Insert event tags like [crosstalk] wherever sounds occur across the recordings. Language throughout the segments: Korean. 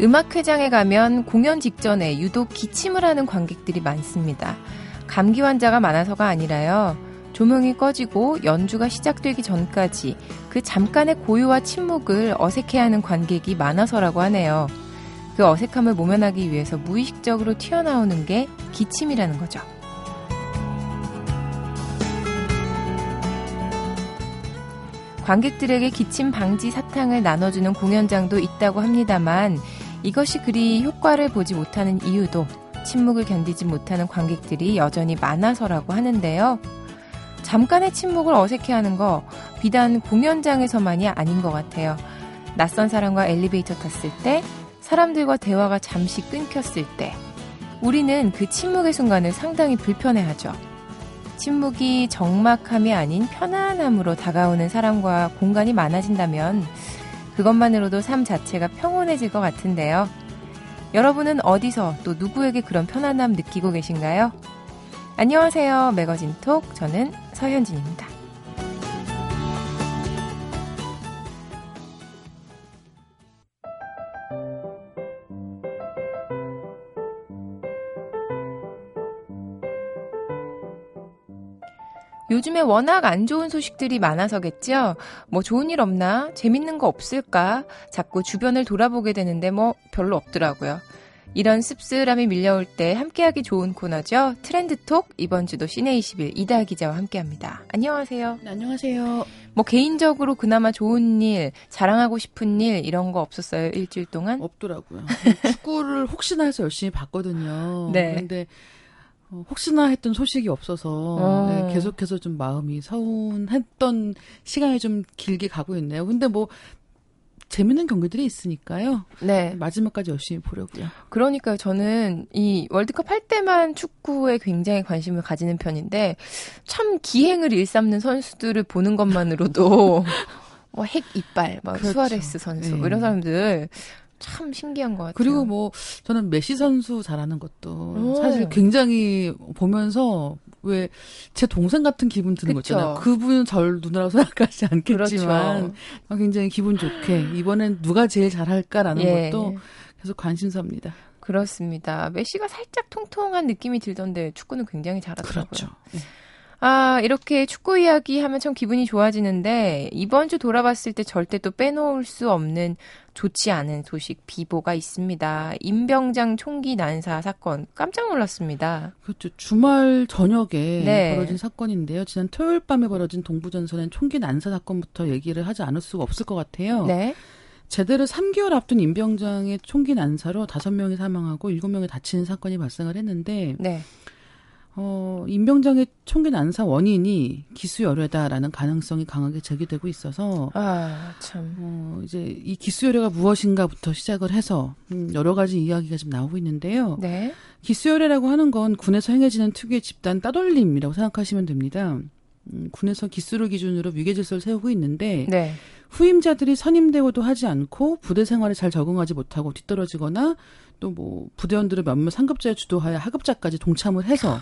음악회장에 가면 공연 직전에 유독 기침을 하는 관객들이 많습니다. 감기 환자가 많아서가 아니라요. 조명이 꺼지고 연주가 시작되기 전까지 그 잠깐의 고요와 침묵을 어색해하는 관객이 많아서라고 하네요. 그 어색함을 모면하기 위해서 무의식적으로 튀어나오는 게 기침이라는 거죠. 관객들에게 기침 방지 사탕을 나눠주는 공연장도 있다고 합니다만 이것이 그리 효과를 보지 못하는 이유도 침묵을 견디지 못하는 관객들이 여전히 많아서라고 하는데요. 잠깐의 침묵을 어색해하는 거 비단 공연장에서만이 아닌 것 같아요. 낯선 사람과 엘리베이터 탔을 때, 사람들과 대화가 잠시 끊겼을 때, 우리는 그 침묵의 순간을 상당히 불편해하죠. 침묵이 적막함이 아닌 편안함으로 다가오는 사람과 공간이 많아진다면 그것만으로도 삶 자체가 평온해질 것 같은데요. 여러분은 어디서 또 누구에게 그런 편안함 느끼고 계신가요? 안녕하세요. 매거진 톡. 저는 서현진입니다. 요즘에 워낙 안 좋은 소식들이 많아서겠죠? 뭐 좋은 일 없나? 재밌는 거 없을까? 자꾸 주변을 돌아보게 되는데 뭐 별로 없더라고요. 이런 씁쓸함이 밀려올 때 함께하기 좋은 코너죠. 트렌드톡 이번 주도 시내 21 이다 기자와 함께합니다. 안녕하세요. 네, 안녕하세요. 뭐 개인적으로 그나마 좋은 일, 자랑하고 싶은 일 이런 거 없었어요 일주일 동안? 없더라고요. [laughs] 축구를 혹시나 해서 열심히 봤거든요. 네. 근데 어, 혹시나 했던 소식이 없어서 어. 네, 계속해서 좀 마음이 서운했던 시간이 좀 길게 가고 있네요. 근데 뭐 재밌는 경기들이 있으니까요. 네. 마지막까지 열심히 보려고요. 그러니까요. 저는 이 월드컵 할 때만 축구에 굉장히 관심을 가지는 편인데 참 기행을 일삼는 선수들을 보는 것만으로도 [laughs] 뭐 핵 이빨, 막 그렇죠. 수아레스 선수 뭐 네. 이런 사람들 참 신기한 것 같아요. 그리고 뭐 저는 메시 선수 잘하는 것도 오. 사실 굉장히 보면서 왜 제 동생 같은 기분 드는 거 그쵸. 있잖아요. 그분은 절 누나라고 생각하지 [laughs] 않겠지만 그렇죠. 어, 굉장히 기분 좋게 이번엔 누가 제일 잘할까라는 예. 것도 계속 관심사입니다. 그렇습니다. 메시가 살짝 통통한 느낌이 들던데 축구는 굉장히 잘하더라고요. 그렇죠. 네. 아, 이렇게 축구 이야기 하면 참 기분이 좋아지는데, 이번 주 돌아봤을 때 절대 또 빼놓을 수 없는 좋지 않은 소식, 비보가 있습니다. 임병장 총기 난사 사건, 깜짝 놀랐습니다. 그렇죠. 주말 저녁에 네. 벌어진 사건인데요. 지난 토요일 밤에 벌어진 동부전선의 총기 난사 사건부터 얘기를 하지 않을 수가 없을 것 같아요. 네. 제대로 3개월 앞둔 임병장의 총기 난사로 5명이 사망하고 7명이 다치는 사건이 발생을 했는데 네. 어, 임병장의 총기 난사 원인이 기수열애다라는 가능성이 강하게 제기되고 있어서 아, 참. 어, 이제 이 기수열애가 무엇인가부터 시작을 해서 음, 여러 가지 이야기가 좀 나오고 있는데요. 네. 기수열애라고 하는 건 군에서 행해지는 특유의 집단 따돌림이라고 생각하시면 됩니다. 음, 군에서 기수를 기준으로 위계 질서를 세우고 있는데 네. 후임자들이 선임되고도 하지 않고 부대 생활에 잘 적응하지 못하고 뒤떨어지거나 또 뭐 부대원들을 몇몇 상급자에 주도하여 하급자까지 동참을 해서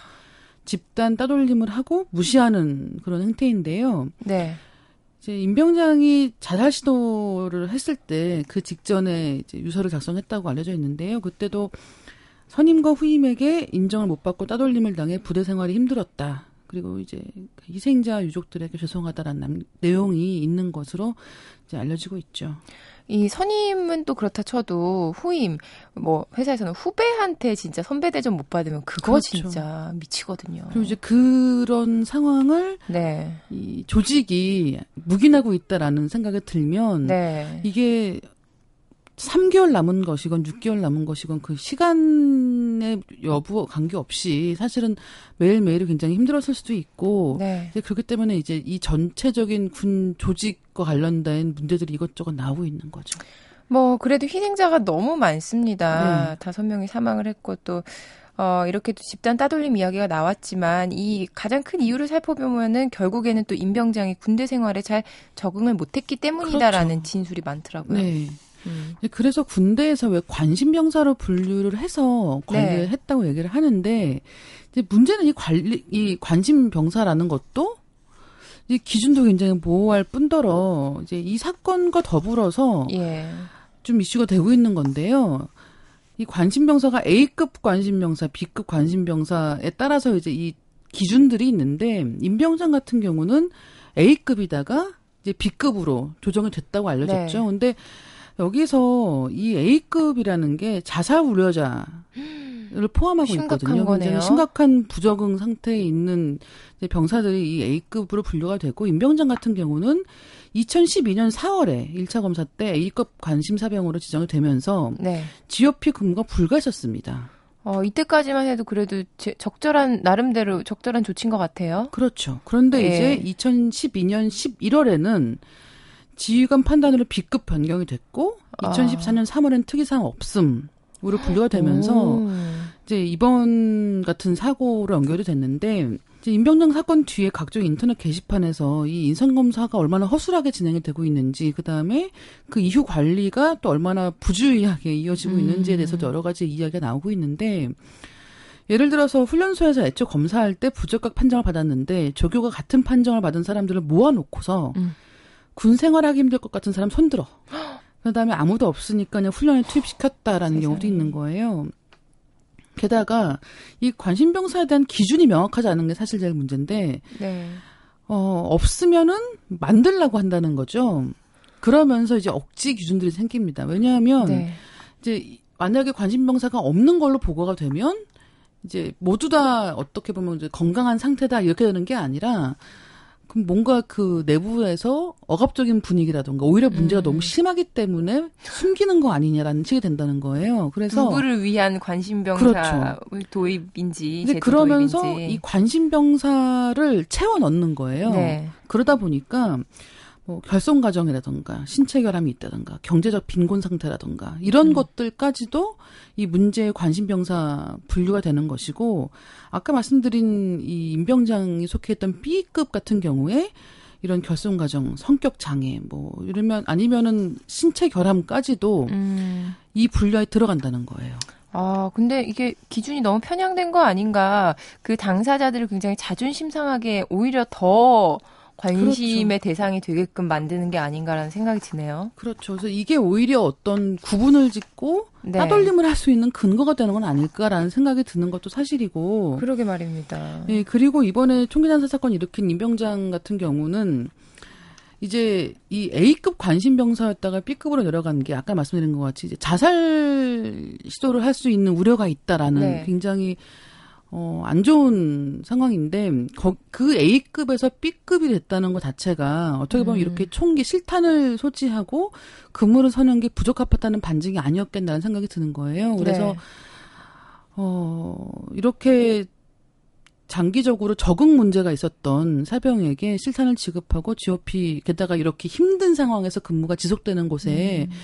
집단 따돌림을 하고 무시하는 그런 행태인데요. 네. 이제 임병장이 자살 시도를 했을 때 그 직전에 이제 유서를 작성했다고 알려져 있는데요. 그때도 선임과 후임에게 인정을 못 받고 따돌림을 당해 부대 생활이 힘들었다. 그리고 이제 희생자 유족들에게 죄송하다라는 남- 내용이 있는 것으로 이제 알려지고 있죠. 이 선임은 또 그렇다 쳐도 후임, 뭐, 회사에서는 후배한테 진짜 선배 대접 못 받으면 그거 그렇죠. 진짜 미치거든요. 그리고 이제 그런 상황을 네. 이 조직이 묵인하고 있다라는 생각이 들면 네. 이게 3개월 남은 것이건 6개월 남은 것이건 그 시간 의 여부 관계없이 사실은 매일매일이 굉장히 힘들었을 수도 있고 네. 그렇기 때문에 이제 이 전체적인 군 조직과 관련된 문제들이 이것저것 나오고 있는 거죠. 뭐 그래도 희생자가 너무 많습니다. 네. 다섯 명이 사망을 했고 또 어, 이렇게 또 집단 따돌림 이야기가 나왔지만 이 가장 큰 이유를 살펴보면은 결국에는 또 임병장이 군대 생활에 잘 적응을 못했기 때문이다라는 그렇죠. 진술이 많더라고요. 네. 음. 그래서 군대에서 왜 관심병사로 분류를 해서 관리를 네. 했다고 얘기를 하는데 이제 문제는 이 관리 이 관심병사라는 것도 이 기준도 굉장히 모호할 뿐더러 이제 이 사건과 더불어서 예. 좀 이슈가 되고 있는 건데요. 이 관심병사가 A급 관심병사, B급 관심병사에 따라서 이제 이 기준들이 있는데 임병장 같은 경우는 A급이다가 이제 B급으로 조정이 됐다고 알려졌죠. 네. 근데 여기서 이 A급이라는 게 자살 우려자 를 포함하고 심각한 있거든요. 거네요. 굉장히 심각한 부적응 상태에 있는 병사들이 이 A급으로 분류가 되고 임병장 같은 경우는 2012년 4월에 1차 검사 때 A급 관심사병으로 지정이 되면서 네. GOP 근무가 불가했었습니다. 어, 이때까지만 해도 그래도 제- 적절한 나름대로 적절한 조치인 것 같아요. 그렇죠. 그런데 예. 이제 2012년 11월에는 지휘관 판단으로 B급 변경이 됐고 아. 2014년 3월엔 특이사항 없음으로 분류가 되면서 오. 이제 이번 같은 사고로 연결이 됐는데 이제 임병장 사건 뒤에 각종 인터넷 게시판에서 이 인성검사가 얼마나 허술하게 진행이 되고 있는지 그 다음에 그 이후 관리가 또 얼마나 부주의하게 이어지고 음. 있는지에 대해서도 여러 가지 이야기가 나오고 있는데 예를 들어서 훈련소에서 애초 검사할 때 부적격 판정을 받았는데 조교가 같은 판정을 받은 사람들을 모아놓고서 음. 군 생활하기 힘들 것 같은 사람 손들어. 그다음에 아무도 없으니까 그냥 훈련에 투입시켰다라는 경우도. 있는 거예요. 게다가 이 관심병사에 대한 기준이 명확하지 않은 게 사실 제일 문제인데 네. 어 없으면은 만들라고 한다는 거죠. 그러면서 이제 억지 기준들이 생깁니다. 왜냐하면 네. 이제 만약에 관심병사가 없는 걸로 보고가 되면 이제 모두 다 어떻게 보면 이제 건강한 상태다 이렇게 되는 게 아니라 그럼 뭔가 그 내부에서 억압적인 분위기라던가 오히려 문제가 음. 너무 심하기 때문에 숨기는 거 아니냐라는 식이 된다는 거예요. 그래서 누구를 위한 관심병사 도입인지 이제 그러면서 도입인지. 이 관심병사를 채워 넣는 거예요. 네. 그러다 보니까 뭐 결손 가정이라던가 신체 결함이 있다던가 경제적 빈곤 상태라던가 이런 음. 것들까지도 이 문제의 관심 병사 분류가 되는 것이고 아까 말씀드린 이 임병장이 속해있던 B급 같은 경우에 이런 결손 가정, 성격 장애 뭐 이러면 아니면은 신체 결함까지도 음. 이 분류에 들어간다는 거예요. 아, 근데 이게 기준이 너무 편향된 거 아닌가. 그 당사자들을 굉장히 자존심 상하게 오히려 더 관심의 대상이 되게끔 만드는 게 아닌가라는 생각이 드네요. 그렇죠. 그래서 이게 오히려 어떤 구분을 짓고 네. 따돌림을 할 수 있는 근거가 되는 건 아닐까라는 생각이 드는 것도 사실이고. 그러게 말입니다. 예, 그리고 이번에 총기 난사 사건 일으킨 임병장 같은 경우는 이제 이 A급 관심병사였다가 B급으로 내려간 게 아까 말씀드린 것 같이 이제 자살 시도를 할 수 있는 우려가 있다라는 네. 굉장히 어, 안 좋은 상황인데, 거, 그 A급에서 B급이 됐다는 것 자체가 어떻게 보면 음. 이렇게 총기 실탄을 소지하고 근무를 서는 게 부적합하다는 반증이 아니었겠다는 생각이 드는 거예요. 그래서, 네. 어, 이렇게 장기적으로 적응 문제가 있었던 사병에게 실탄을 지급하고 GOP 게다가 이렇게 힘든 상황에서 근무가 지속되는 곳에 음.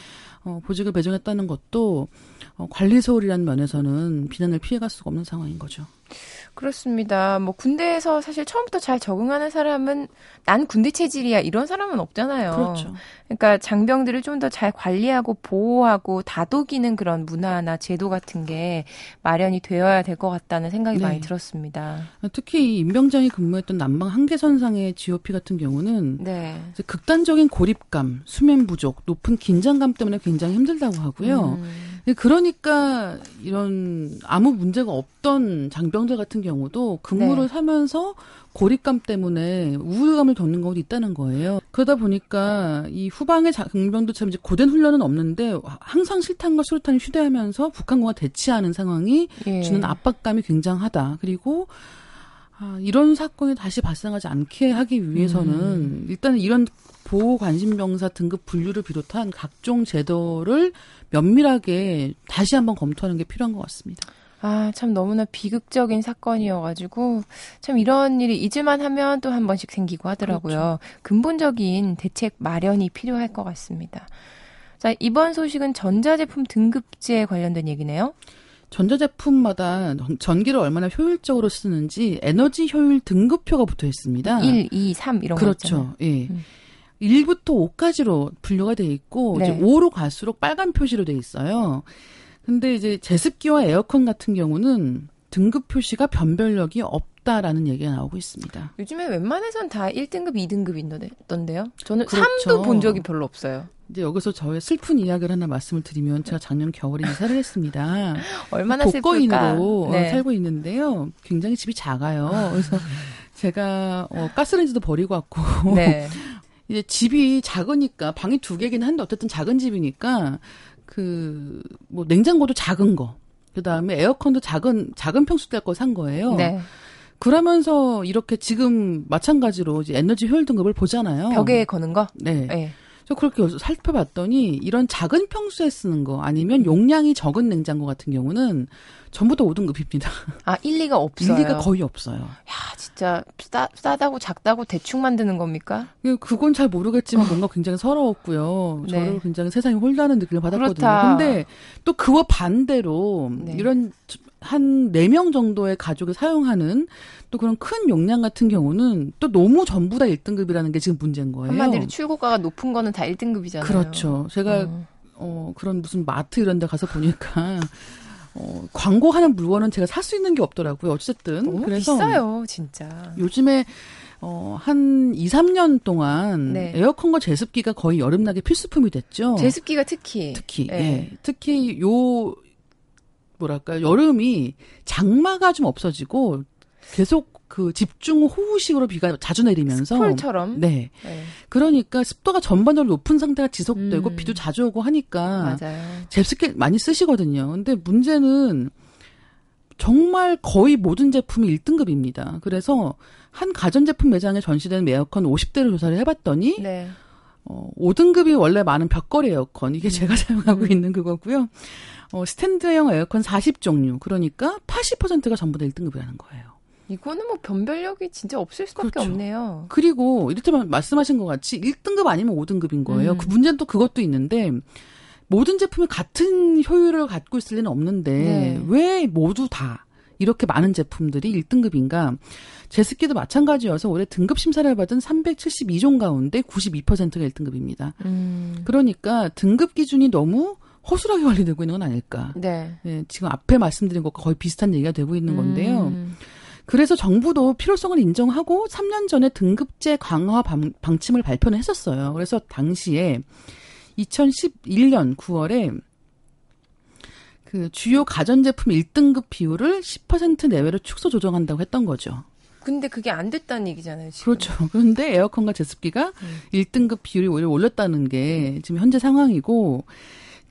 어, 보직을 배정했다는 것도 어, 관리 소홀이라는 면에서는 비난을 피해갈 수가 없는 상황인 거죠. 그렇습니다. 뭐 군대에서 사실 처음부터 잘 적응하는 사람은 난 군대 체질이야 이런 사람은 없잖아요. 그렇죠. 그러니까 장병들을 좀 더 잘 관리하고 보호하고 다독이는 그런 문화나 제도 같은 게 마련이 되어야 될 것 같다는 생각이 네. 많이 들었습니다. 특히 이 임병장이 근무했던 남방 한계선상의 GOP 같은 경우는 네. 극단적인 고립감, 수면 부족, 높은 긴장감 때문에 굉장히 힘들다고 하고요. 음, 네, 그러니까 이런 아무 문제가 없던 장병들 같은 경우도 근무를 네. 하면서 고립감 때문에 우울감을 겪는 경우도 있다는 거예요. 그러다 보니까 이 후방의 장병들처럼 이제 고된 훈련은 없는데 항상 실탄과 수류탄을 휴대하면서 북한군과 대치하는 상황이 예. 주는 압박감이 굉장하다. 그리고 아, 이런 사건이 다시 발생하지 않게 하기 위해서는 음. 일단 이런 보호 관심병사 등급 분류를 비롯한 각종 제도를 면밀하게 다시 한번 검토하는 게 필요한 것 같습니다. 아, 참 너무나 비극적인 사건이어가지고, 참 이런 일이 잊을만 하면 또 한 번씩 생기고 하더라고요. 그렇죠. 근본적인 대책 마련이 필요할 것 같습니다. 자, 이번 소식은 전자제품 등급제 관련된 얘기네요. 전자제품마다 전기를 얼마나 효율적으로 쓰는지 에너지 효율 등급표가 붙어 있습니다. 1, 2, 3 이런 거 있잖아요. 그렇죠. 예. 음. 1부터 5까지로 분류가 돼 있고 네. 이제 5로 갈수록 빨간 표시로 돼 있어요. 근데 이제 제습기와 에어컨 같은 경우는 등급 표시가 변별력이 없다라는 얘기가 나오고 있습니다. 요즘에 웬만해선 다 1등급, 2등급 있던데요? 저는 그렇죠. 3도 본 적이 별로 없어요. 이제 여기서 저의 슬픈 이야기를 하나 말씀을 드리면 제가 작년 겨울에 이사를 했습니다. [laughs] 얼마나 독거인으로? 어, 살고 있는데요. 굉장히 집이 작아요. [laughs] 그래서 제가 어, 가스레인지도 버리고 왔고 네. [laughs] 이제 집이 작으니까 방이 두 개긴 한데 어쨌든 작은 집이니까 그 뭐 냉장고도 작은 거. 그다음에 에어컨도 작은 작은 평수대 거산 거예요. 네. 그러면서 이렇게 지금 마찬가지로 이제 에너지 효율 등급을 보잖아요. 벽에 거는 거? 네. 네. 저 그렇게 살펴봤더니 이런 작은 평수에 쓰는 거 아니면 용량이 적은 냉장고 같은 경우는 전부 다 5등급입니다. 아, 일리가 없어요. 일리가 거의 없어요. 야, 진짜 싸, 싸다고 작다고 대충 만드는 겁니까? 그건 잘 모르겠지만 뭔가 굉장히 서러웠고요. 네. 저를 굉장히 세상이 홀다는 느낌을 받았거든요. 그렇다. 근데 또 그와 반대로 네. 이런 한 네 명 정도의 가족이 사용하는 또 그런 큰 용량 같은 경우는 또 너무 전부 다 1등급이라는 게 지금 문제인 거예요. 한마디로 출고가가 높은 거는 다 1등급이잖아요. 그렇죠. 제가 어. 어, 그런 무슨 마트 이런 데 가서 보니까, 어, 광고하는 물건은 제가 살 수 있는 게 없더라고요. 어쨌든. 너무 그래서 비싸요, 진짜. 요즘에, 어, 한 2, 3년 동안 네. 에어컨과 제습기가 거의 여름나기 필수품이 됐죠. 제습기가 특히. 특히, 네. 예. 특히 요, 뭐랄까, 여름이 장마가 좀 없어지고 계속 그 집중 호우식으로 비가 자주 내리면서. 폴처럼. 네. 네, 그러니까 습도가 전반적으로 높은 상태가 지속되고 음. 비도 자주 오고 하니까 맞아요. 제습기 많이 쓰시거든요. 근데 문제는 정말 거의 모든 제품이 1등급입니다. 그래서 한 가전제품 매장에 전시된 에어컨 50대를 조사를 해봤더니 네. 어, 5등급이 원래 많은 벽걸이 에어컨 이게 제가 [laughs] 사용하고 음. 있는 그거고요. 어, 스탠드형 에어컨 40종류 그러니까 80%가 전부 다 1등급이라는 거예요. 이거는 뭐 변별력이 진짜 없을 수밖에 그렇죠. 없네요. 그리고 이를테면 말씀하신 것 같이 1등급 아니면 5등급인 거예요. 음. 그 문제는 또 그것도 있는데 모든 제품이 같은 효율을 갖고 있을 리는 없는데 네. 왜 모두 다 이렇게 많은 제품들이 1등급인가? 제습기도 마찬가지여서 올해 등급 심사를 받은 372종 가운데 92%가 1등급입니다. 음. 그러니까 등급 기준이 너무 허술하게 관리되고 있는 건 아닐까? 네. 예, 지금 앞에 말씀드린 것과 거의 비슷한 얘기가 되고 있는 건데요. 음. 그래서 정부도 필요성을 인정하고 3년 전에 등급제 강화 방, 방침을 발표를 했었어요. 그래서 당시에 2011년 9월에 그 주요 가전제품 1등급 비율을 10% 내외로 축소 조정한다고 했던 거죠. 근데 그게 안 됐다는 얘기잖아요, 지금. 그렇죠. [laughs] 그런데 에어컨과 제습기가 음. 1등급 비율이 오히려 올렸다는 게 지금 현재 상황이고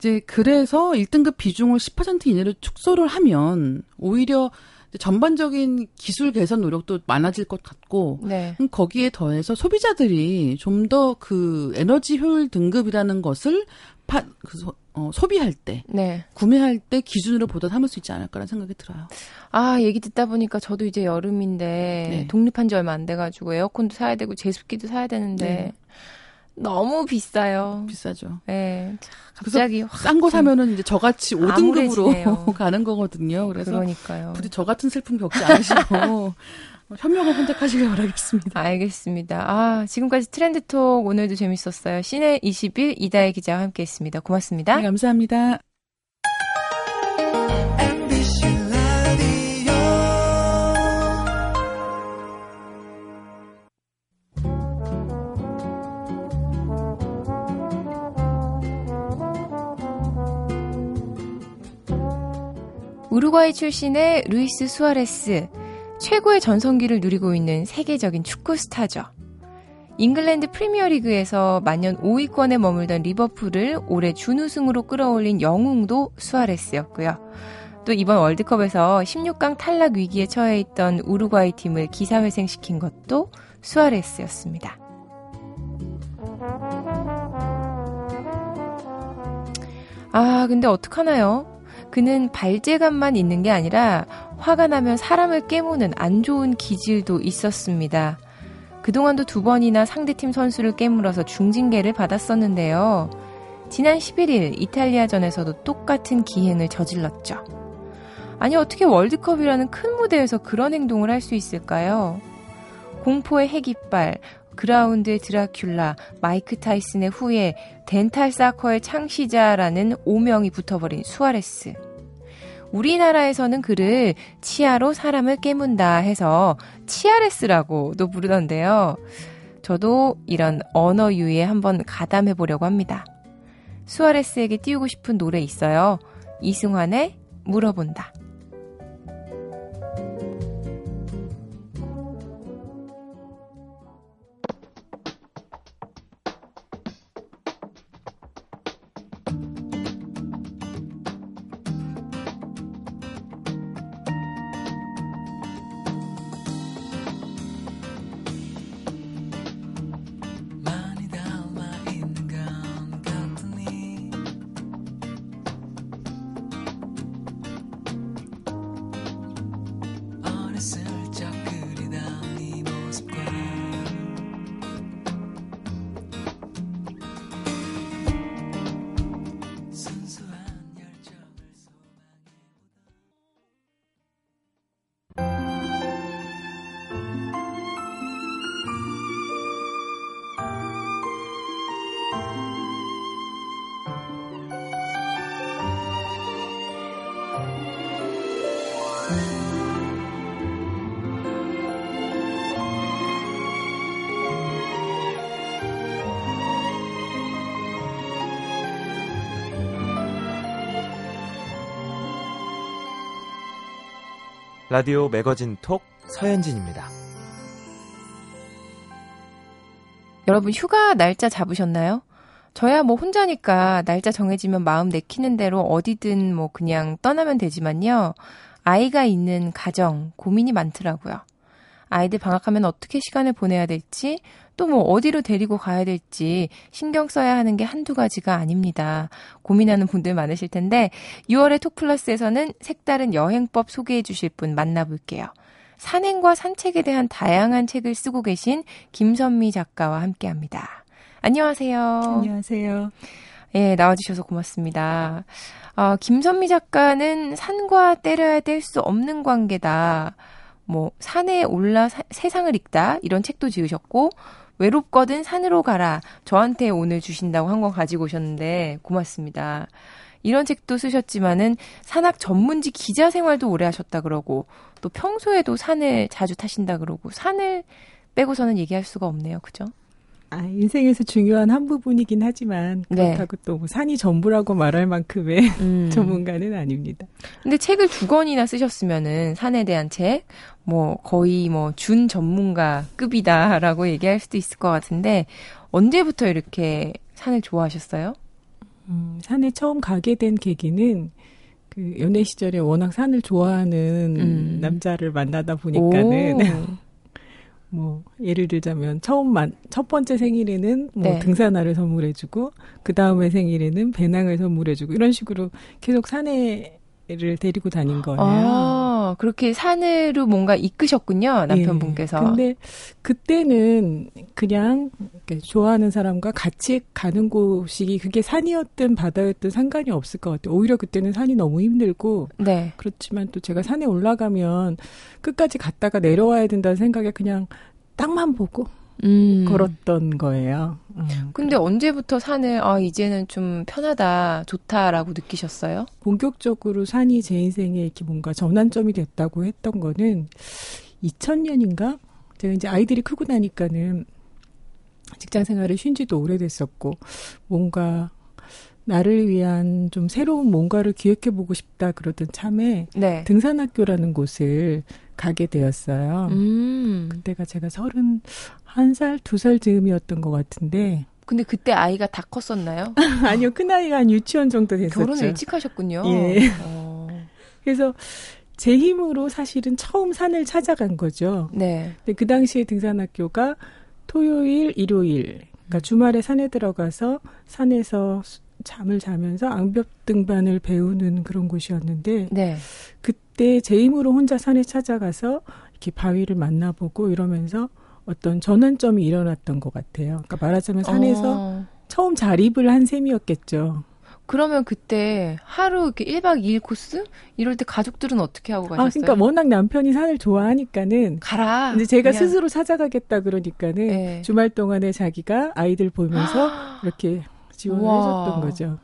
이제 그래서 1등급 비중을 10% 이내로 축소를 하면 오히려 전반적인 기술 개선 노력도 많아질 것 같고 네. 음, 거기에 더해서 소비자들이 좀 더 그 에너지 효율 등급이라는 것을 파, 그 소, 어, 소비할 때 네. 구매할 때 기준으로 보다 삼을 수 있지 않을까라는 생각이 들어요. 아, 얘기 듣다 보니까 저도 이제 여름인데 네. 독립한 지 얼마 안 돼가지고 에어컨도 사야 되고 제습기도 사야 되는데 네. 너무 비싸요. 비싸죠. 네. 자, 갑자기 확싼거 사면은 이제 저같이 5등급으로 암울해지네요. [laughs] 가는 거거든요. 그래서 그러니까요. 부디 저 같은 슬픔 겪지 않으시고 현명한 선택하시길 바라겠습니다. 알겠습니다. 아, 지금까지 트렌드톡 오늘도 재밌었어요. 시내 20일 이다혜 기자와 함께 했습니다. 고맙습니다. 네, 감사합니다. 우루과이 출신의 루이스 수아레스, 최고의 전성기를 누리고 있는 세계적인 축구 스타죠. 잉글랜드 프리미어리그에서 만년 5위권에 머물던 리버풀을 올해 준우승으로 끌어올린 영웅도 수아레스였고요. 또 이번 월드컵에서 16강 탈락 위기에 처해 있던 우루과이 팀을 기사회생시킨 것도 수아레스였습니다. 아, 근데 어떡하나요? 그는 발재감만 있는 게 아니라 화가 나면 사람을 깨무는 안 좋은 기질도 있었습니다. 그동안도 두 번이나 상대팀 선수를 깨물어서 중징계를 받았었는데요. 지난 11일 이탈리아전에서도 똑같은 기행을 저질렀죠. 아니, 어떻게 월드컵이라는 큰 무대에서 그런 행동을 할 수 있을까요? 공포의 핵이빨, 그라운드의 드라큘라, 마이크 타이슨의 후예, 덴탈 사커의 창시자라는 오명이 붙어버린 수아레스. 우리나라에서는 그를 치아로 사람을 깨문다 해서 치아레스라고도 부르던데요. 저도 이런 언어 유희에 한번 가담해 보려고 합니다. 수아레스에게 띄우고 싶은 노래 있어요. 이승환의 물어본다. 라디오 매거진 톡 서현진입니다. 여러분 휴가 날짜 잡으셨나요? 저야 뭐 혼자니까 날짜 정해지면 마음 내키는 대로 어디든 뭐 그냥 떠나면 되지만요. 아이가 있는 가정 고민이 많더라고요. 아이들 방학하면 어떻게 시간을 보내야 될지 또 뭐 어디로 데리고 가야 될지 신경 써야 하는 게 한두 가지가 아닙니다. 고민하는 분들 많으실 텐데 6월의 톡플러스에서는 색다른 여행법 소개해 주실 분 만나볼게요. 산행과 산책에 대한 다양한 책을 쓰고 계신 김선미 작가와 함께 합니다. 안녕하세요. 안녕하세요. 예, 나와주셔서 고맙습니다. 어, 김선미 작가는 산과 때려야 뗄 수 없는 관계다. 뭐, 산에 올라 사- 세상을 읽다. 이런 책도 지으셨고, 외롭거든 산으로 가라. 저한테 오늘 주신다고 한 권 가지고 오셨는데, 고맙습니다. 이런 책도 쓰셨지만은 산악 전문지 기자 생활도 오래 하셨다 그러고, 또 평소에도 산을 자주 타신다 그러고, 산을 빼고서는 얘기할 수가 없네요. 그죠? 아, 인생에서 중요한 한 부분이긴 하지만 네. 그렇다고 또뭐 산이 전부라고 말할 만큼의 [laughs] 음. 전문가는 아닙니다. 근데 책을 두 권이나 쓰셨으면은 산에 대한 책, 뭐 거의 뭐 준 전문가 급이다라고 얘기할 수도 있을 것 같은데 언제부터 이렇게 산을 좋아하셨어요? 음, 산에 처음 가게 된 계기는 그 연애 시절에 워낙 산을 좋아하는 음. 남자를 만나다 보니까는 오. [laughs] 뭐 예를 들자면 처음 만, 첫 번째 생일에는 뭐 네. 등산화를 선물해주고 그 다음에 생일에는 배낭을 선물해주고 이런 식으로 계속 산에 를 데리고 다닌 거예요. 아, 그렇게 산으로 뭔가 이끄셨군요, 남편분께서. 예. 근데 그때는 그냥 좋아하는 사람과 같이 가는 곳이 그게 산이었든 바다였든 상관이 없을 것 같아요. 오히려 그때는 산이 너무 힘들고 네. 그렇지만 또 제가 산에 올라가면 끝까지 갔다가 내려와야 된다는 생각에 그냥 땅만 보고 음. 걸었던 거예요. 음. 근데 언제부터 산을 아 이제는 좀 편하다, 좋다라고 느끼셨어요? 본격적으로 산이 제 인생에 이렇게 뭔가 전환점이 됐다고 했던 거는 2000년인가? 제가 이제 아이들이 크고 나니까는 직장 생활을 쉰 지도 오래됐었고, 뭔가 나를 위한 좀 새로운 뭔가를 기획해보고 싶다 그러던 참에 네. 등산학교라는 곳을 가게 되었어요. 음. 그때가 제가 서른 한 살, 두 살 즈음이었던 것 같은데, 근데 그때 아이가 다 컸었나요? [laughs] 아니요, 큰 아이가 한 유치원 정도 됐었죠. 결혼을 일찍 하셨군요. 예. 어. 그래서 제 힘으로 사실은 처음 산을 찾아간 거죠. 네. 근데 그 당시에 등산학교가 토요일, 일요일, 그러니까 주말에 산에 들어가서 산에서 수- 잠을 자면서 앙벽 등반을 배우는 그런 곳이었는데 네. 그 때 제 힘으로 혼자 산에 찾아가서 이렇게 바위를 만나보고 이러면서 어떤 전환점이 일어났던 것 같아요. 그러니까 말하자면 산에서 어. 처음 자립을 한 셈이었겠죠. 그러면 그때 하루 이렇게 1박 2일 코스? 이럴 때 가족들은 어떻게 하고 아, 가셨어요? 그러니까 워낙 남편이 산을 좋아하니까는 가라. 근데 제가 그냥. 스스로 찾아가겠다 그러니까는 네. 주말 동안에 자기가 아이들 보면서 [gasps] 이렇게 지원을 우와. 해줬던 거죠.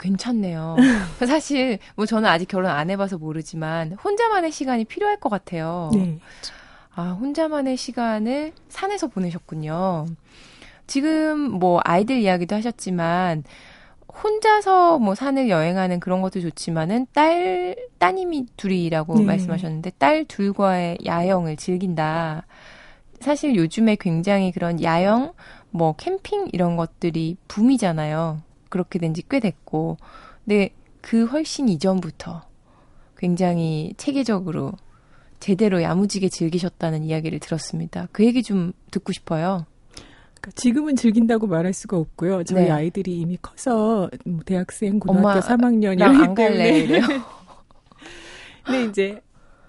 괜찮네요. [laughs] 사실 뭐 저는 아직 결혼 안 해봐서 모르지만 혼자만의 시간이 필요할 것 같아요. 네. 아, 혼자만의 시간을 산에서 보내셨군요. 지금 뭐 아이들 이야기도 하셨지만 혼자서 뭐 산을 여행하는 그런 것도 좋지만은 딸 따님이 둘이라고 네. 말씀하셨는데 딸 둘과의 야영을 즐긴다. 사실 요즘에 굉장히 그런 야영, 뭐 캠핑 이런 것들이 붐이잖아요. 그렇게 된 지 꽤 됐고. 근데 그 훨씬 이전부터 굉장히 체계적으로 제대로 야무지게 즐기셨다는 이야기를 들었습니다. 그 얘기 좀 듣고 싶어요. 그러니까 지금은 즐긴다고 말할 수가 없고요. 저희 네. 아이들이 이미 커서 뭐 대학생, 고등학교 엄마, 3학년이기 나안 때문에. [laughs] 근데 이제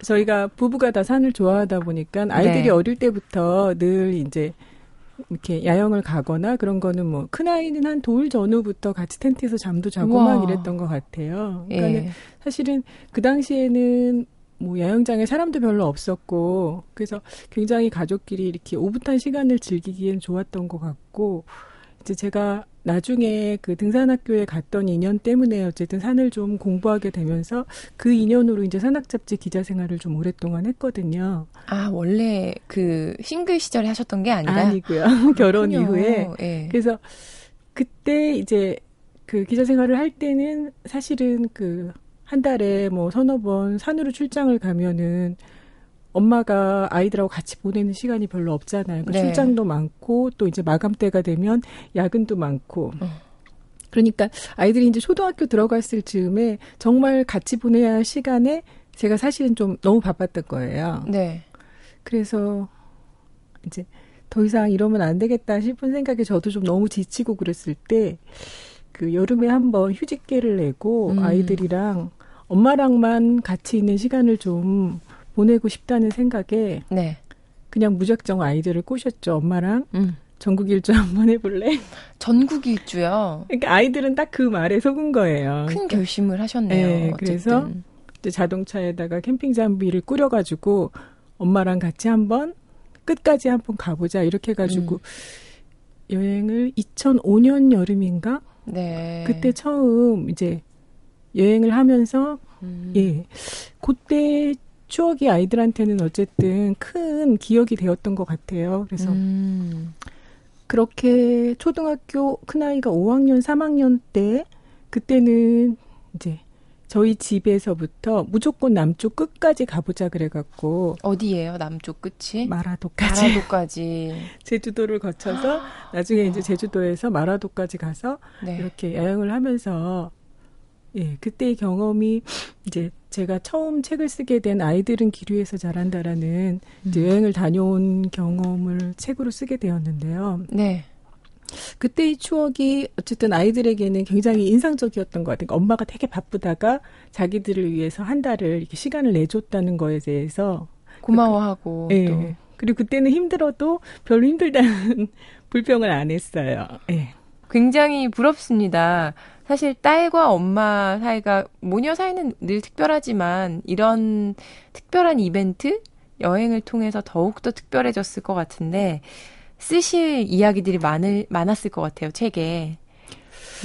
저희가 부부가 다 산을 좋아하다 보니까 아이들이 네. 어릴 때부터 늘 이제 이렇게 야영을 가거나 그런 거는 뭐 큰 아이는 한 돌 전후부터 같이 텐트에서 잠도 자고 우와. 막 이랬던 것 같아요. 그러니까 예. 사실은 그 당시에는 뭐 야영장에 사람도 별로 없었고 그래서 굉장히 가족끼리 이렇게 오붓한 시간을 즐기기엔 좋았던 것 같고 이제 제가 나중에 그 등산학교에 갔던 인연 때문에 어쨌든 산을 좀 공부하게 되면서 그 인연으로 이제 산악 잡지 기자 생활을 좀 오랫동안 했거든요. 아 원래 그 싱글 시절에 하셨던 게 아니라 아니고요. [laughs] 결혼. 이후에 예. 그래서 그때 이제 그 기자 생활을 할 때는 사실은 그 한 달에 뭐 서너 번 산으로 출장을 가면은 엄마가 아이들하고 같이 보내는 시간이 별로 없잖아요. 그 네. 출장도 많고 또 이제 마감 때가 되면 야근도 많고. 어. 그러니까 아이들이 이제 초등학교 들어갔을 즈음에 정말 같이 보내야 할 시간에 제가 사실은 좀 너무 바빴던 거예요. 네. 그래서 이제 더 이상 이러면 안 되겠다 싶은 생각에 저도 좀 너무 지치고 그랬을 때 그 여름에 한번 휴직계를 내고 음. 아이들이랑 엄마랑만 같이 있는 시간을 좀 보내고 싶다는 생각에 네. 그냥 무작정 아이들을 꼬셨죠. 엄마랑 음. 전국 일주 [laughs] 한번 해볼래? 전국 일주요. 그러니까 아이들은 딱 그 말에 속은 거예요. 큰 결심을 하셨네요. 네, 그래서 자동차에다가 캠핑 장비를 꾸려가지고 엄마랑 같이 한번 끝까지 한번 가보자 이렇게 해가지고 음. 여행을 2005년 여름인가 네. 그때 처음 이제 여행을 하면서 음. 예 그때 추억이 아이들한테는 어쨌든 큰 기억이 되었던 것 같아요. 그래서 음. 그렇게 초등학교 큰아이가 5학년, 3학년 때 그때는 이제 저희 집에서부터 무조건 남쪽 끝까지 가보자 그래갖고 어디예요? 남쪽 끝이? 마라도까지 마라도까지. [laughs] 제주도를 거쳐서 [gasps] 나중에 이제 제주도에서 마라도까지 가서 네. 이렇게 여행을 하면서 예 그때의 경험이 이제 제가 처음 책을 쓰게 된 아이들은 길 위에서 자란다라는 음. 여행을 다녀온 경험을 책으로 쓰게 되었는데요. 네. 그때의 추억이 어쨌든 아이들에게는 굉장히 인상적이었던 것 같아요. 그러니까 엄마가 되게 바쁘다가 자기들을 위해서 한 달을 이렇게 시간을 내줬다는 거에 대해서 고마워하고 예. 또 그리고 그때는 힘들어도 별로 힘들다는 [laughs] 불평을 안 했어요. 예. 굉장히 부럽습니다. 사실 딸과 엄마 사이가 모녀 사이는 늘 특별하지만 이런 특별한 이벤트 여행을 통해서 더욱더 특별해졌을 것 같은데 쓰실 이야기들이 많을 많았을 것 같아요 책에.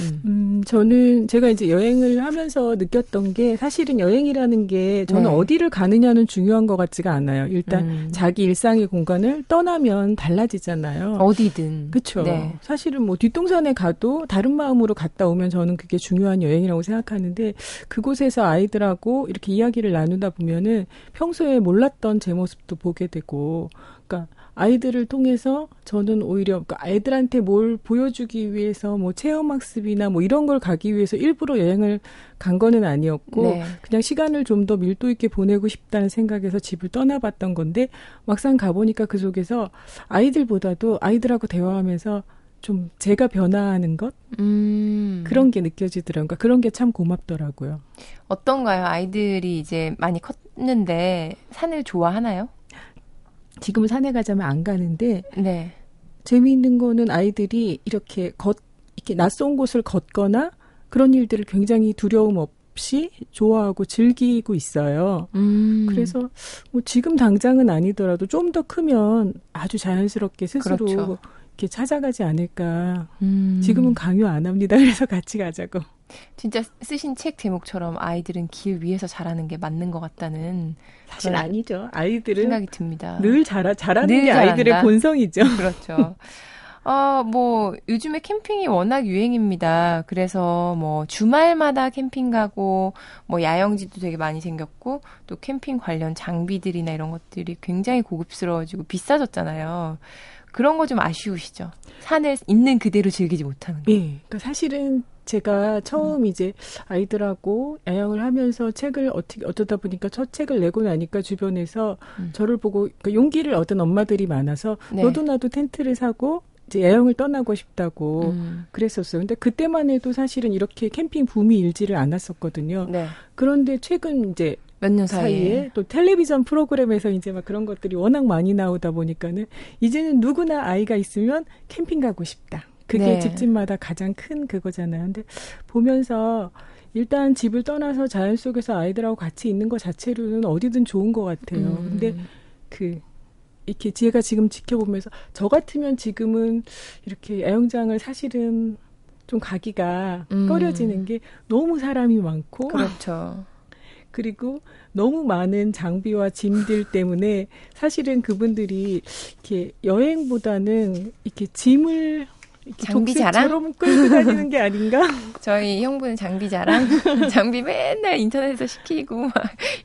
음. 음, 저는 제가 이제 여행을 하면서 느꼈던 게 사실은 여행이라는 게 저는 네. 어디를 가느냐는 중요한 것 같지가 않아요. 일단 음. 자기 일상의 공간을 떠나면 달라지잖아요. 어디든. 그렇죠. 네. 사실은 뭐 뒷동산에 가도 다른 마음으로 갔다 오면 저는 그게 중요한 여행이라고 생각하는데 그곳에서 아이들하고 이렇게 이야기를 나누다 보면은 평소에 몰랐던 제 모습도 보게 되고, 그러니까 아이들을 통해서 저는 오히려 그러니까 아이들한테 뭘 보여주기 위해서 뭐 체험학습이나 뭐 이런 걸 가기 위해서 일부러 여행을 간 거는 아니었고 네. 그냥 시간을 좀 더 밀도 있게 보내고 싶다는 생각에서 집을 떠나봤던 건데 막상 가보니까 그 속에서 아이들보다도 아이들하고 대화하면서 좀 제가 변화하는 것 음. 그런 게 느껴지더라고요. 그러니까 그런 게 참 고맙더라고요. 어떤가요? 아이들이 이제 많이 컸는데 산을 좋아하나요? 지금은 산에 가자면 안 가는데 네. 재미있는 거는 아이들이 이렇게 걷 이렇게 낯선 곳을 걷거나 그런 일들을 굉장히 두려움 없이 좋아하고 즐기고 있어요. 음. 그래서 뭐 지금 당장은 아니더라도 좀 더 크면 아주 자연스럽게 스스로 그렇죠. 이렇게 찾아가지 않을까. 음. 지금은 강요 안 합니다. [laughs] 그래서 같이 가자고. 진짜 쓰신 책 제목처럼 아이들은 길 위에서 자라는 게 맞는 것 같다는 사실 아니죠. 아이들은 생각이 듭니다. 늘 자라, 잘하는 늘게 아이들의 잘한다. 본성이죠. [laughs] [laughs] 그렇죠. 어, 뭐, 요즘에 캠핑이 워낙 유행입니다. 그래서 뭐, 주말마다 캠핑 가고, 뭐, 야영지도 되게 많이 생겼고, 또 캠핑 관련 장비들이나 이런 것들이 굉장히 고급스러워지고 비싸졌잖아요. 그런 거 좀 아쉬우시죠? 산을 있는 그대로 즐기지 못하는 거. 예. 그러니까 사실은 제가 처음 이제 아이들하고 야영을 하면서 책을 어떻게 어쩌다 보니까 첫 책을 내고 나니까 주변에서 음. 저를 보고 그 용기를 얻은 엄마들이 많아서 네. 너도 나도 텐트를 사고 이제 야영을 떠나고 싶다고 음, 그랬었어요. 근데 그때만 해도 사실은 이렇게 캠핑 붐이 일지를 않았었거든요. 네. 그런데 최근 이제 몇년 사이에 사이에. 또 텔레비전 프로그램에서 이제 막 그런 것들이 워낙 많이 나오다 보니까는 이제는 누구나 아이가 있으면 캠핑 가고 싶다. 그게 네. 집집마다 가장 큰 그거잖아요. 근데 보면서 일단 집을 떠나서 자연 속에서 아이들하고 같이 있는 것 자체로는 어디든 좋은 것 같아요. 음. 근데 그 이렇게 제가 지금 지켜보면서 저 같으면 지금은 이렇게 야영장을 사실은 좀 가기가 음. 꺼려지는 게 너무 사람이 많고 그렇죠. 그리고 너무 많은 장비와 짐들 때문에 사실은 그분들이 이렇게 여행보다는 이렇게 짐을 장비 자랑? 끌고 다니는 게 아닌가? [laughs] 저희 형부는 장비 자랑, [laughs] 장비 맨날 인터넷에서 시키고 막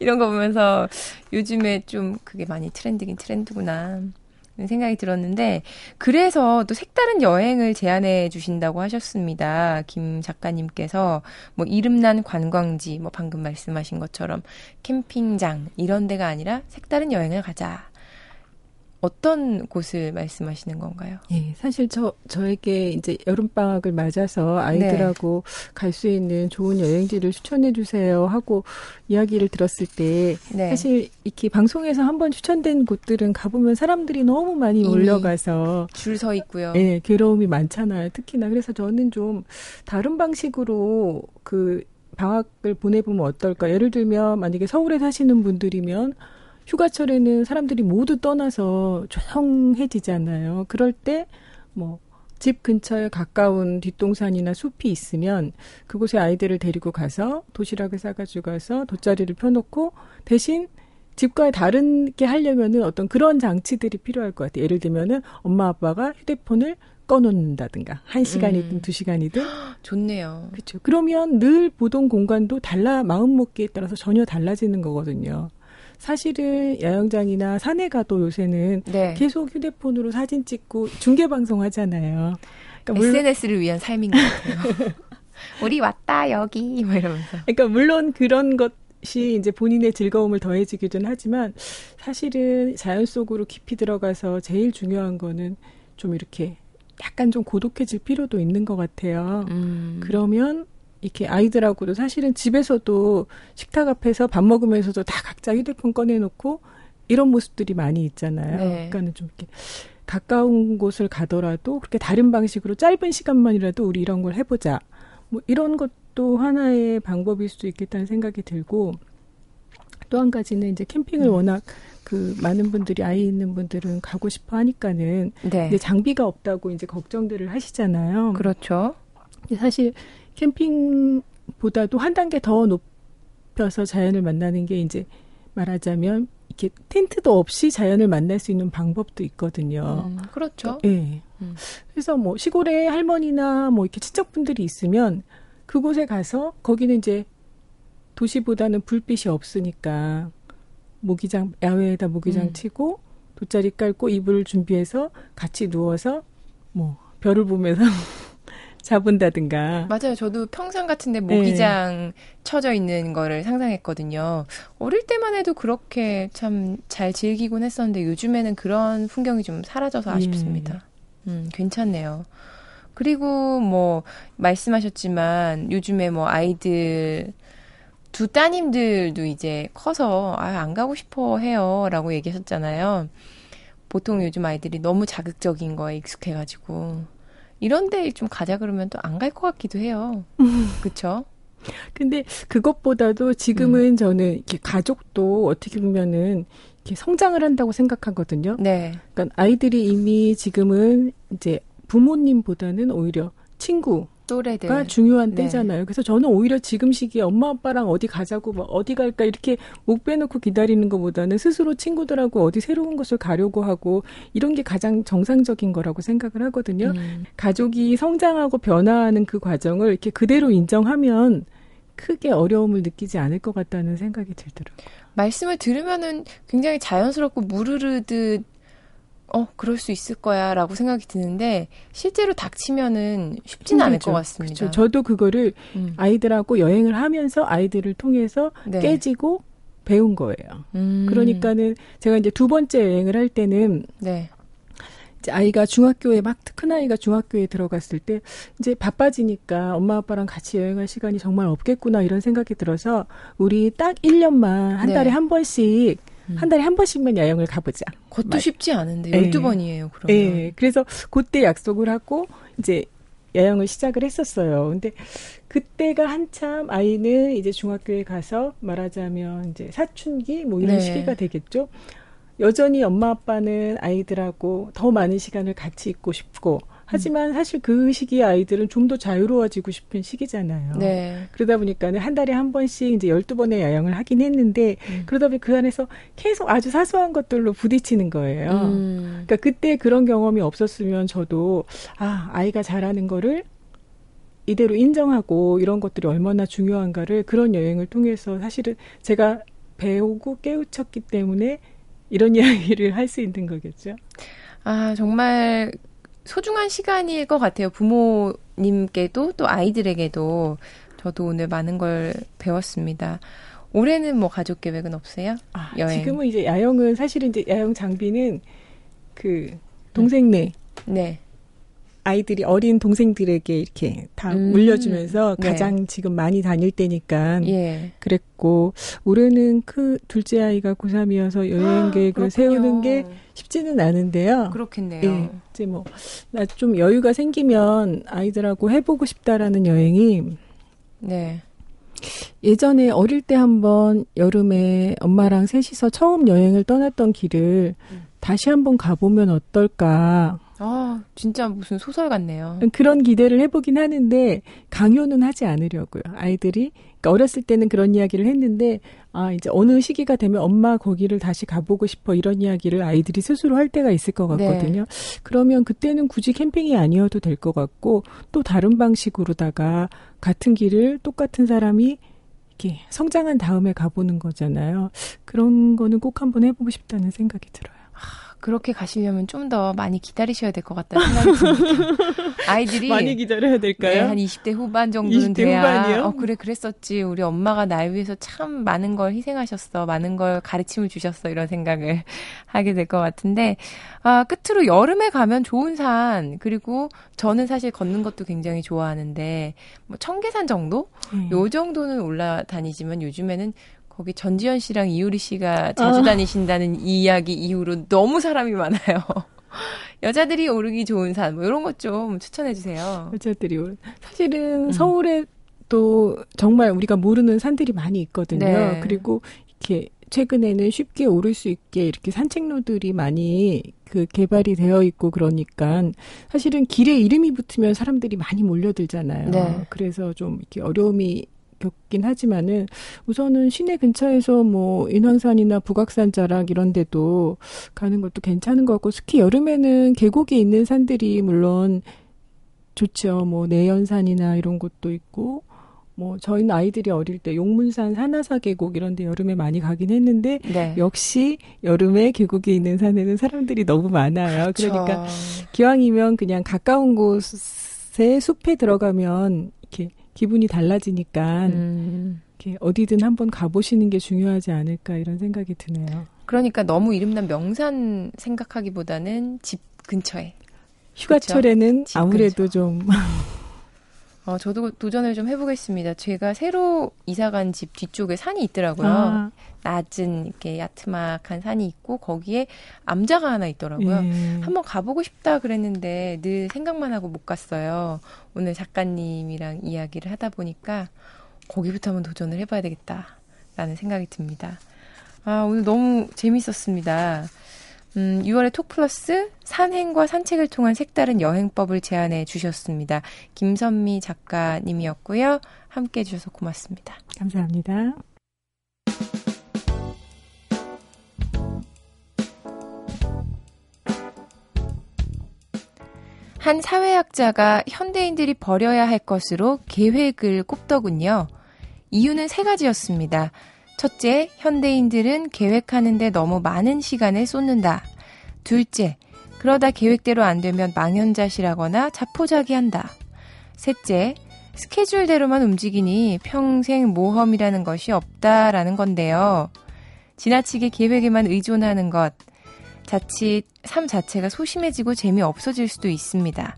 이런 거 보면서 요즘에 좀 그게 많이 트렌드긴 트렌드구나. 생각이 들었는데 그래서 또 색다른 여행을 제안해 주신다고 하셨습니다. 김 작가님께서 뭐 이름난 관광지 뭐 방금 말씀하신 것처럼 캠핑장 이런 데가 아니라 색다른 여행을 가자. 어떤 곳을 말씀하시는 건가요? 예, 사실 저 저에게 이제 여름 방학을 맞아서 아이들하고 갈수 있는 좋은 여행지를 추천해 주세요 하고 이야기를 들었을 때 네. 사실 이렇게 방송에서 한번 추천된 곳들은 가보면 사람들이 너무 많이 몰려가서 줄 서 있고요. 예, 괴로움이 많잖아요. 특히나 그래서 저는 좀 다른 방식으로 그 방학을 보내보면 어떨까? 예를 들면 만약에 서울에 사시는 분들이면 휴가철에는 사람들이 모두 떠나서 조용해지잖아요. 그럴 때 뭐 집 근처에 가까운 뒷동산이나 숲이 있으면 그곳에 아이들을 데리고 가서 도시락을 싸가지고 가서 돗자리를 펴놓고 대신 집과 다른 게 하려면은 어떤 그런 장치들이 필요할 것 같아요. 예를 들면은 엄마 아빠가 휴대폰을 꺼놓는다든가 한 시간이든 음. 두 시간이든 [gasps] 좋네요. 그렇죠. 그러면 늘 보던 공간도 달라 마음 먹기에 따라서 전혀 달라지는 거거든요. 사실은 야영장이나 산에 가도 요새는 네. 계속 휴대폰으로 사진 찍고 중계 방송 하잖아요. 그러니까 SNS를 위한 삶인 것 같아요. [laughs] 우리 왔다 여기 뭐 이러면서. 그러니까 물론 그런 것이 이제 본인의 즐거움을 더해주기는 하지만 사실은 자연 속으로 깊이 들어가서 제일 중요한 거는 좀 이렇게 약간 좀 고독해질 필요도 있는 것 같아요. 음. 그러면 이렇게 아이들하고도 사실은 집에서도 식탁 앞에서 밥 먹으면서도 다 각자 휴대폰 꺼내놓고 이런 모습들이 많이 있잖아요. 네. 그러니까는 좀 이렇게 가까운 곳을 가더라도 그렇게 다른 방식으로 짧은 시간만이라도 우리 이런 걸 해보자. 뭐 이런 것도 하나의 방법일 수도 있겠다는 생각이 들고 또 한 가지는 이제 캠핑을 음. 워낙 그 많은 분들이 아이 있는 분들은 가고 싶어 하니까는 네. 근데 장비가 없다고 이제 걱정들을 하시잖아요. 그렇죠. 사실 캠핑보다도 한 단계 더 높여서 자연을 만나는 게 이제 말하자면 이렇게 텐트도 없이 자연을 만날 수 있는 방법도 있거든요. 음, 그렇죠. 예. 음. 그래서 뭐 시골에 할머니나 뭐 이렇게 친척분들이 있으면 그곳에 가서 거기는 이제 도시보다는 불빛이 없으니까 모기장 야외에다 모기장 음. 치고 돗자리 깔고 이불을 준비해서 같이 누워서 뭐 별을 보면서 [laughs] 자본다든가 맞아요. 저도 평상 같은데 네. 모기장 쳐져 있는 거를 상상했거든요. 어릴 때만 해도 그렇게 참 잘 즐기곤 했었는데 요즘에는 그런 풍경이 좀 사라져서 예. 아쉽습니다. 음, 괜찮네요. 그리고 뭐 말씀하셨지만 요즘에 뭐 아이들 두 따님들도 이제 커서 아, 안 가고 싶어 해요라고 얘기하셨잖아요. 보통 요즘 아이들이 너무 자극적인 거에 익숙해가지고 이런 데 좀 가자 그러면 또 안 갈 것 같기도 해요. 그쵸? 근데 그것보다도 지금은 저는 이렇게 가족도 어떻게 보면은 이렇게 성장을 한다고 생각하거든요. 네. 그러니까 아이들이 이미 지금은 이제 부모님보다는 오히려 친구 또래들. 중요한 네. 때잖아요. 그래서 저는 오히려 지금 시기에 엄마 아빠랑 어디 가자고 뭐 어디 갈까 이렇게 목 빼놓고 기다리는 것보다는 스스로 친구들하고 어디 새로운 곳을 가려고 하고 이런 게 가장 정상적인 거라고 생각을 하거든요. 음. 가족이 성장하고 변화하는 그 과정을 이렇게 그대로 인정하면 크게 어려움을 느끼지 않을 것 같다는 생각이 들더라고요. 말씀을 들으면은 굉장히 자연스럽고 무르르듯 어 그럴 수 있을 거야 라고 생각이 드는데 실제로 닥치면은 쉽지는 않을 힘들죠. 것 같습니다. 그렇죠. 저도 그거를 음. 아이들하고 여행을 하면서 아이들을 통해서 네. 깨지고 배운 거예요. 음. 그러니까는 제가 이제 두 번째 여행을 할 때는 네. 이제 아이가 중학교에 막 큰 아이가 중학교에 들어갔을 때 이제 바빠지니까 엄마 아빠랑 같이 여행할 시간이 정말 없겠구나 이런 생각이 들어서 우리 딱 1년만 한 네. 달에 한 번씩 음. 한 달에 한 번씩만 여행을 가보자. 그것도 맞- 쉽지 않은데 네. 12번이에요, 그러면. 예. 그래서 그때 약속을 하고 이제 여행을 시작을 했었어요. 근데 그때가 한참 아이는 이제 중학교에 가서 말하자면 이제 사춘기 뭐 이런 네. 시기가 되겠죠. 여전히 엄마 아빠는 아이들하고 더 많은 시간을 같이 있고 싶고 하지만 사실 그 시기의 아이들은 좀 더 자유로워지고 싶은 시기잖아요. 네. 그러다 보니까는 한 달에 한 번씩 이제 12번의 여행을 하긴 했는데 음. 그러다 보니 그 안에서 계속 아주 사소한 것들로 부딪히는 거예요. 음. 그러니까 그때 그런 경험이 없었으면 저도 아 아이가 잘하는 거를 이대로 인정하고 이런 것들이 얼마나 중요한가를 그런 여행을 통해서 사실은 제가 배우고 깨우쳤기 때문에 이런 [laughs] 이야기를 할 수 있는 거겠죠. 아, 정말 소중한 시간일 것 같아요. 부모님께도 또 아이들에게도 저도 오늘 많은 걸 배웠습니다. 올해는 뭐 가족 계획은 없어요? 아, 여행. 지금은 이제 야영은 사실은 이제 야영 장비는 그 동생네 네. 아이들이 어린 동생들에게 이렇게 다 음. 물려주면서 네. 가장 지금 많이 다닐 때니까 예. 그랬고 올해는 그 둘째 아이가 고3이어서 여행 계획을 그렇군요. 세우는 게 쉽지는 않은데요. 그렇겠네요. 예, 이제 뭐 나 좀 여유가 생기면 아이들하고 해보고 싶다라는 여행이 네. 예전에 어릴 때 한번 여름에 엄마랑 셋이서 처음 여행을 떠났던 길을 음. 다시 한번 가보면 어떨까 아, 진짜 무슨 소설 같네요. 그런 기대를 해보긴 하는데 강요는 하지 않으려고요. 아이들이 그러니까 어렸을 때는 그런 이야기를 했는데 아 이제 어느 시기가 되면 엄마 거기를 다시 가보고 싶어 이런 이야기를 아이들이 스스로 할 때가 있을 것 같거든요. 그러면 그때는 굳이 캠핑이 아니어도 될 것 같고 또 다른 방식으로다가 같은 길을 똑같은 사람이 이렇게 성장한 다음에 가보는 거잖아요. 그런 거는 꼭 한번 해보고 싶다는 생각이 들어요. 그렇게 가시려면 좀 더 많이 기다리셔야 될 것 같다는 생각이 듭니다. 아이들이 기다려야 네, 한 20대 후반 정도는 20대 돼야 후반이요? 어 그래 그랬었지 우리 엄마가 날 위해서 참 많은 걸 희생하셨어 많은 걸 가르침을 주셨어 이런 생각을 [laughs] 하게 될 것 같은데 아 끝으로 여름에 가면 좋은 산 그리고 저는 사실 걷는 것도 굉장히 좋아하는데 뭐 청계산 정도 네. 요 정도는 올라다니지만 요즘에는 거기 전지현 씨랑 이효리 씨가 자주 아. 다니신다는 이 이야기 이후로 너무 사람이 많아요. [laughs] 여자들이 오르기 좋은 산, 뭐 이런 것 좀 추천해 주세요. 여자들이 올- 사실은 음. 서울에 또 정말 우리가 모르는 산들이 많이 있거든요. 네. 그리고 이렇게 최근에는 쉽게 오를 수 있게 이렇게 산책로들이 많이 그 개발이 되어 있고 그러니까 사실은 길에 이름이 붙으면 사람들이 많이 몰려들잖아요. 네. 그래서 좀 이렇게 어려움이 겪긴 하지만은 우선은 시내 근처에서 뭐 인왕산이나 북악산 자락 이런 데도 가는 것도 괜찮은 것 같고 특히 여름에는 계곡에 있는 산들이 물론 좋죠. 뭐 내연산이나 이런 곳도 있고 뭐 저희는 아이들이 어릴 때 용문산 산하사 계곡 이런 데 여름에 많이 가긴 했는데 네. 역시 여름에 계곡에 있는 산에는 사람들이 너무 많아요. 그러니까 기왕이면 그냥 가까운 곳에 숲에 들어가면 이렇게 기분이 달라지니까 음, 이렇게 어디든 한번 가보시는 게 중요하지 않을까 이런 생각이 드네요. 그러니까 너무 이름난 명산 생각하기보다는 집 근처에. 휴가철에는 집 아무래도 좀 [laughs] 어, 저도 도전을 좀 해보겠습니다. 제가 새로 이사간 집 뒤쪽에 산이 있더라고요. 아, 낮은 이렇게 야트막한 산이 있고 거기에 암자가 하나 있더라고요. 예. 한번 가보고 싶다 그랬는데 늘 생각만 하고 못 갔어요. 오늘 작가님이랑 이야기를 하다 보니까 거기부터 한번 도전을 해봐야 되겠다라는 생각이 듭니다. 아, 오늘 너무 재밌었습니다. 음, 6월의 톡 플러스 산행과 산책을 통한 색다른 여행법을 제안해 주셨습니다. 김선미 작가님이었고요. 함께 해주셔서 고맙습니다. 감사합니다. 한 사회학자가 현대인들이 버려야 할 것으로 계획을 꼽더군요. 이유는 세 가지였습니다. 첫째, 현대인들은 계획하는데 너무 많은 시간을 쏟는다. 둘째, 그러다 계획대로 안 되면 망연자실하거나 자포자기한다. 셋째, 스케줄대로만 움직이니 평생 모험이라는 것이 없다라는 건데요. 지나치게 계획에만 의존하는 것, 자칫 삶 자체가 소심해지고 재미없어질 수도 있습니다.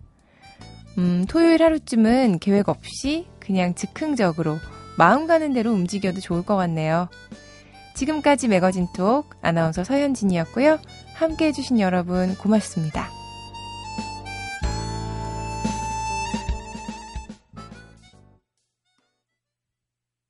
음, 토요일 하루쯤은 계획 없이 그냥 즉흥적으로 마음 가는 대로 움직여도 좋을 것 같네요. 지금까지 매거진 톡 아나운서 서현진이었고요. 함께 해주신 여러분 고맙습니다.